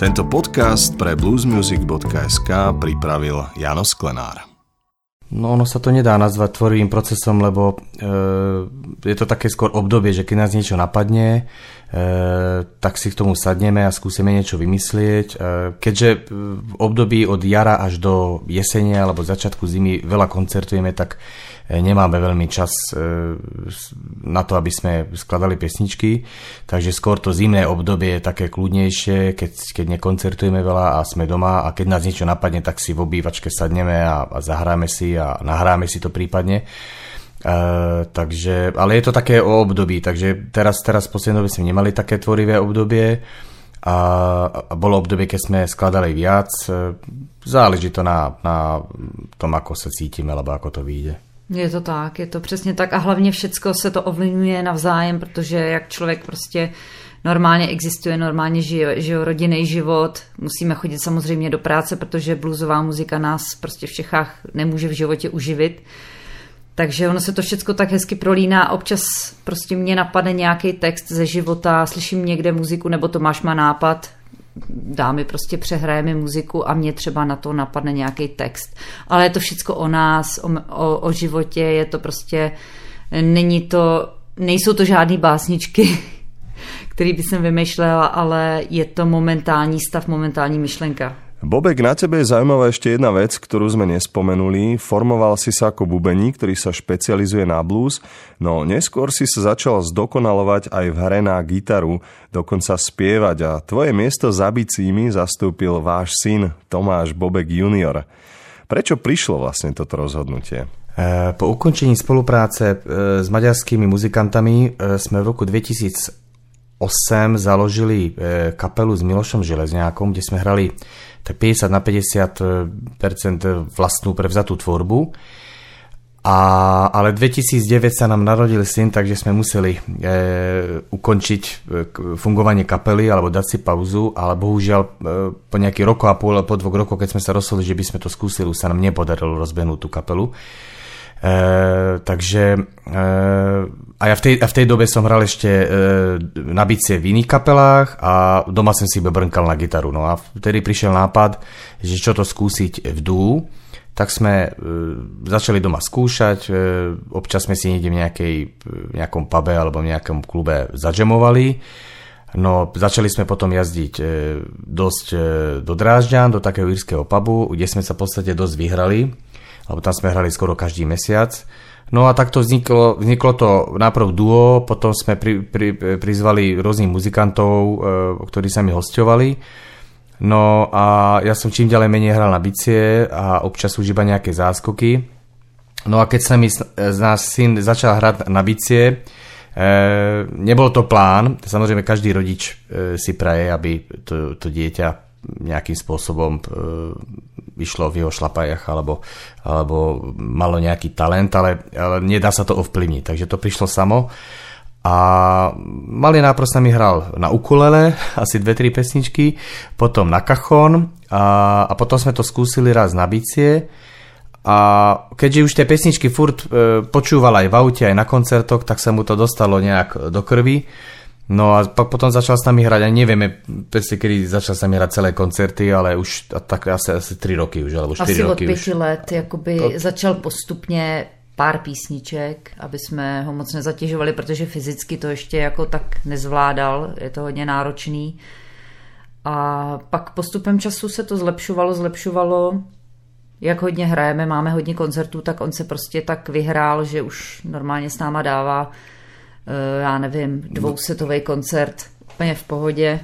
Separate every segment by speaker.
Speaker 1: Tento podcast pre bluesmusic.sk pripravil Jano Sklenár.
Speaker 2: No ono sa to nedá nazvať tvorivým procesom, lebo e, je to také skôr obdobie, že keď nás niečo napadne, e, tak si k tomu sadneme a skúsime niečo vymyslieť. E, keďže v období od jara až do jesene alebo začiatku zimy veľa koncertujeme, tak E, nemáme veľmi čas e, na to, aby sme skladali pesničky, takže skôr to zimné obdobie je také kľudnejšie, keď, keď nekoncertujeme veľa a sme doma a keď nás niečo napadne, tak si v obývačke sadneme a, a zahráme si a nahráme si to prípadne. Uh, takže, ale je to také o období, takže teraz, teraz v sme nemali také tvorivé obdobie a, a bolo obdobie, keď sme skladali viac. Záleží to na, na tom, ako sa cítime, alebo ako to vyjde.
Speaker 3: Je to tak, je to přesně tak a hlavně všecko se to ovlivňuje navzájem, protože jak člověk prostě normálně existuje, normálně žije, žije rodinný život, musíme chodit samozřejmě do práce, protože bluesová muzika nás prostě v Čechách nemůže v životě uživit. Takže ono se to všechno tak hezky prolíná. Občas prostě mě napadne nějaký text ze života, slyším někde muziku, nebo Tomáš má nápad, dámy prostě přehrajeme muziku a mě třeba na to napadne nějaký text. Ale je to všechno o nás, o, o, o životě, je to prostě, není to, nejsou to žádné básničky, který by jsem vymýšlela, ale je to momentální stav, momentální myšlenka.
Speaker 1: Bobek, na tebe je zaujímavá ešte jedna vec, ktorú sme nespomenuli. Formoval si sa ako bubení, ktorý sa špecializuje na blues, no neskôr si sa začal zdokonalovať aj v hre na gitaru, dokonca spievať a tvoje miesto za bicími zastúpil váš syn Tomáš Bobek junior. Prečo prišlo vlastne toto rozhodnutie?
Speaker 2: Po ukončení spolupráce e, s maďarskými muzikantami e, sme v roku 2008 založili kapelu s Milošom Železňákom, kde sme hrali tak 50 na 50% vlastnú prevzatú tvorbu. A, ale 2009 sa nám narodil syn, takže sme museli e, ukončiť e, fungovanie kapely alebo dať si pauzu, ale bohužiaľ e, po nejaký roko a pôl, po dvoch rokoch, keď sme sa rozhodli, že by sme to skúsili, sa nám nepodarilo rozbehnúť tú kapelu. E, takže e, a ja v tej, a v tej dobe som hral ešte e, na bicie v iných kapelách a doma som si brnkal na gitaru. No a vtedy prišiel nápad, že čo to skúsiť v dú, tak sme e, začali doma skúšať, e, občas sme si niekde v nejakej, v nejakom pube alebo v nejakom klube zadžemovali. No, začali sme potom jazdiť e, dosť e, do Drážďan, do takého írskeho pubu, kde sme sa v podstate dosť vyhrali lebo tam sme hrali skoro každý mesiac. No a takto vzniklo, vzniklo to najprv duo, potom sme pri, pri, prizvali rôznych muzikantov, e, ktorí sa mi hostovali. No a ja som čím ďalej menej hral na bicie a občas už iba nejaké záskoky. No a keď sa mi z nás syn začal hrať na bicie, e, nebol to plán, samozrejme každý rodič e, si praje, aby to, to dieťa nejakým spôsobom e, išlo v jeho šlapajach alebo, alebo malo nejaký talent, ale, ale nedá sa to ovplyvniť. Takže to prišlo samo. A malý náprost mi hral na ukulele, asi dve, tri pesničky, potom na kachon a, a potom sme to skúsili raz na bicie. A keďže už tie pesničky furt e, počúval aj v aute, aj na koncertoch, tak sa mu to dostalo nejak do krvi No a pak potom začal s nami hrať, a nevieme presne, kedy začal s nami hrať celé koncerty, ale už tak asi, asi 3 roky už, alebo 4
Speaker 3: asi
Speaker 2: roky
Speaker 3: od 5 už. let, jakoby to... začal postupně pár písniček, aby jsme ho moc nezatěžovali, protože fyzicky to ještě jako tak nezvládal, je to hodně náročný. A pak postupem času se to zlepšovalo, zlepšovalo. Jak hodně hrajeme, máme hodně koncertů, tak on se prostě tak vyhrál, že už normálně s náma dává já nevím, dvousetový koncert úplně v pohodě.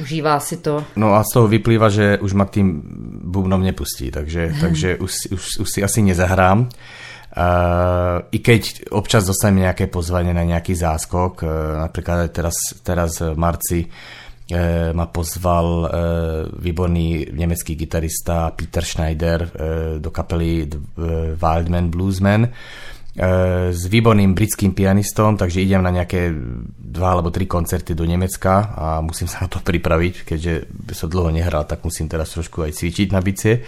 Speaker 3: Užívá si to.
Speaker 2: No a z toho vyplýva, že už ma tým bubnom nepustí, takže, takže už, už, už si asi nezahrám. Uh, I keď občas dostanem nejaké pozvanie na nejaký záskok, uh, napríklad teraz, teraz v marci uh, ma pozval uh, výborný nemecký gitarista Peter Schneider uh, do kapely uh, Wildman Bluesman, s výborným britským pianistom, takže idem na nejaké dva alebo tri koncerty do Nemecka a musím sa na to pripraviť, keďže som dlho nehral, tak musím teraz trošku aj cvičiť na bicie.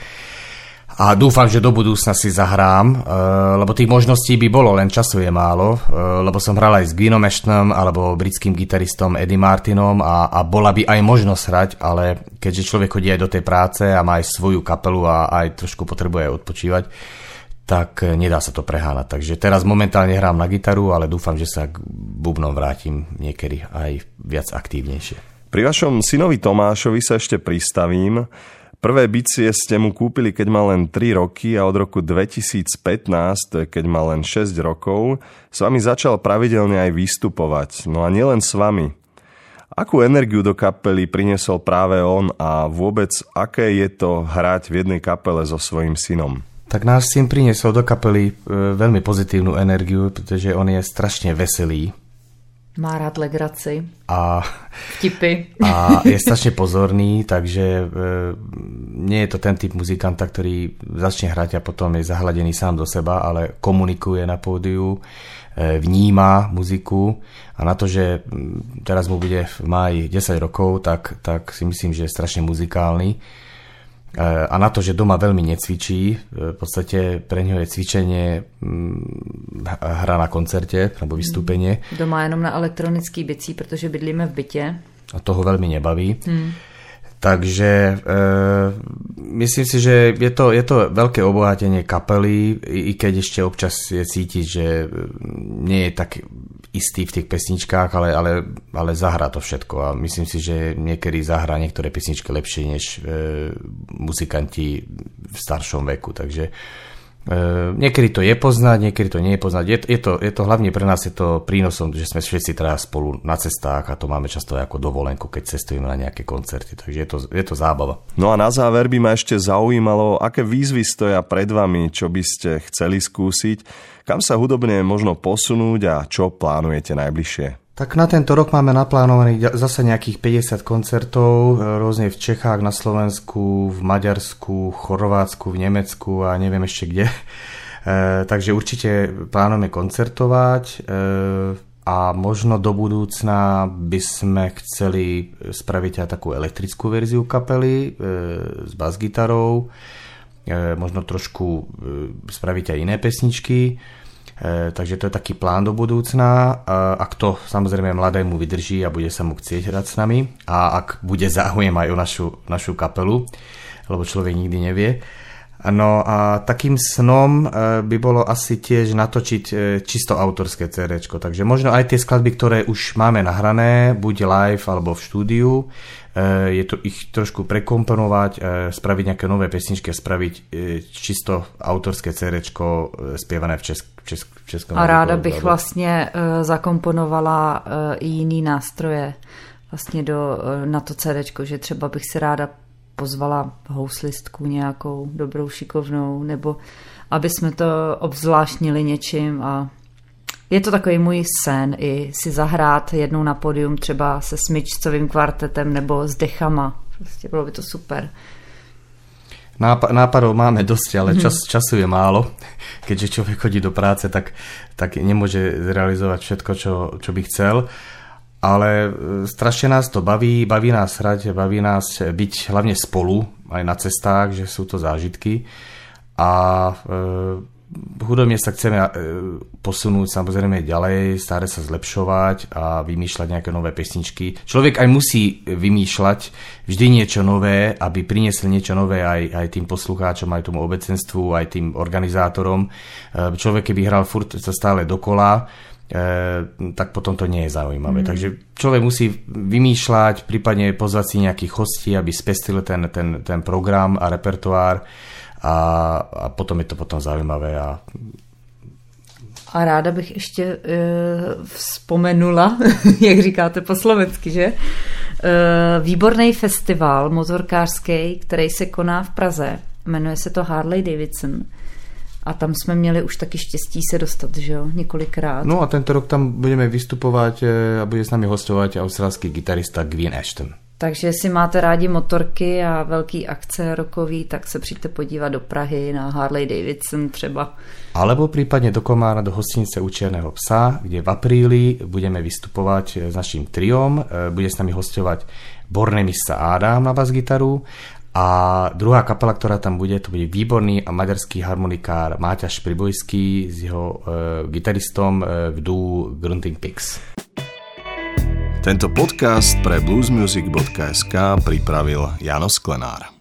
Speaker 2: A dúfam, že do budúcna si zahrám, lebo tých možností by bolo, len času je málo, lebo som hral aj s Gwinom Ashtonom alebo britským gitaristom Eddie Martinom a, a bola by aj možnosť hrať, ale keďže človek chodí aj do tej práce a má aj svoju kapelu a aj trošku potrebuje odpočívať, tak nedá sa to prehánať. Takže teraz momentálne hrám na gitaru, ale dúfam, že sa k bubnom vrátim niekedy aj viac aktívnejšie.
Speaker 1: Pri vašom synovi Tomášovi sa ešte pristavím. Prvé bicie ste mu kúpili, keď mal len 3 roky a od roku 2015, keď mal len 6 rokov, s vami začal pravidelne aj vystupovať. No a nielen s vami. Akú energiu do kapely priniesol práve on a vôbec aké je to hrať v jednej kapele so svojím synom?
Speaker 2: Tak náš syn priniesol do kapely e, veľmi pozitívnu energiu, pretože on je strašne veselý
Speaker 3: má rád legraci.
Speaker 2: A,
Speaker 3: Vtipy.
Speaker 2: A je strašne pozorný, takže e, nie je to ten typ muzikanta, ktorý začne hrať a potom je zahladený sám do seba, ale komunikuje na pódiu, e, vníma muziku a na to, že teraz mu bude v máji 10 rokov, tak, tak si myslím, že je strašne muzikálny a na to, že doma veľmi necvičí, eh, v podstate pre neho je cvičenie mm, hra na koncerte alebo vystúpenie.
Speaker 3: Doma jenom na elektronický bicí, protože bydlíme v bytě.
Speaker 2: A toho veľmi nebaví. Hmm. Takže e, myslím si, že je to, je to veľké obohatenie kapely, i, keď ešte občas je cítiť, že nie je tak istý v tých pesničkách, ale, ale, ale zahrá to všetko. A myslím si, že niekedy zahrá niektoré pesničky lepšie než e, muzikanti v staršom veku, takže e, niekedy to je poznať, niekedy to nie je poznať. Je, je, to, je to hlavne pre nás je to prínosom, že sme všetci teraz spolu na cestách a to máme často ako dovolenku, keď cestujeme na nejaké koncerty, takže je to, je to zábava.
Speaker 1: No a na záver by ma ešte zaujímalo, aké výzvy stoja pred vami, čo by ste chceli skúsiť kam sa hudobne možno posunúť a čo plánujete najbližšie?
Speaker 2: Tak na tento rok máme naplánovaných zase nejakých 50 koncertov, e, rôzne v Čechách, na Slovensku, v Maďarsku, Chorvátsku, v Nemecku a neviem ešte kde. E, takže určite plánujeme koncertovať e, a možno do budúcna by sme chceli spraviť aj takú elektrickú verziu kapely e, s basgitarou. gitarou E, možno trošku e, spraviť aj iné pesničky. E, takže to je taký plán do budúcna. Ak to samozrejme mladému vydrží a bude sa mu chcieť hrať s nami a ak bude záujem aj o našu, našu kapelu, lebo človek nikdy nevie. No a takým snom by bolo asi tiež natočiť čisto autorské CD. Takže možno aj tie skladby, ktoré už máme nahrané, buď live alebo v štúdiu, Eh, je to ich trošku prekomponovať, spraviť nejaké nové pesničky a spraviť čisto autorské CD spievané v, česk, česk, v českom
Speaker 3: A ráda bych vlastně zakomponovala i jiný nástroje vlastně do, na to CD, že třeba bych si ráda pozvala houslistku nějakou dobrou, šikovnou, nebo aby jsme to obzvláštnili něčím a je to takový můj sen i si zahrát jednou na podium třeba se smyčcovým kvartetem nebo s dechama. Prostě bylo by to super.
Speaker 2: Nápa- nápadov máme dosť, ale mhm. čas, času je málo. Keďže človek chodí do práce, tak, tak nemôže zrealizovať všetko, čo, čo by chcel. Ale e, strašne nás to baví, baví nás hrať, baví nás byť hlavne spolu, aj na cestách, že sú to zážitky. A e, hudobne sa chceme e, posunúť samozrejme ďalej, stále sa zlepšovať a vymýšľať nejaké nové pesničky. Človek aj musí vymýšľať vždy niečo nové, aby priniesli niečo nové aj, aj tým poslucháčom, aj tomu obecenstvu, aj tým organizátorom. E, človek, keby hral furt sa stále dokola, tak potom to nie je zaujímavé. Mm. Takže človek musí vymýšľať, prípadne pozvať si nejakých hostí, aby spestil ten, ten, ten program a repertoár a, a potom je to potom zaujímavé a
Speaker 3: a ráda bych ještě e, vzpomenula, jak říkáte po slovensky, že? E, výborný festival motorkářský, který se koná v Praze. Jmenuje se to Harley Davidson. A tam jsme měli už taky štěstí se dostat, že jo, několikrát.
Speaker 2: No a tento rok tam budeme vystupovat e, a bude s námi hostovat australský gitarista Gwyn Ashton.
Speaker 3: Takže jestli máte rádi motorky a velký akce rokový, tak se přijďte podívat do Prahy na Harley Davidson třeba.
Speaker 2: Alebo prípadne do Komára, do hostinice u Čierneho psa, kde v apríli budeme vystupovať s naším triom. E, bude s nami hostovať Bornemista Ádám na bas-gitaru A druhá kapela, ktorá tam bude, to bude výborný a maďarský harmonikár Máťaš Pribojský s jeho e, gitaristom e, v dú Grunting Pigs.
Speaker 1: Tento podcast pre bluesmusic.sk pripravil Jano Sklenár.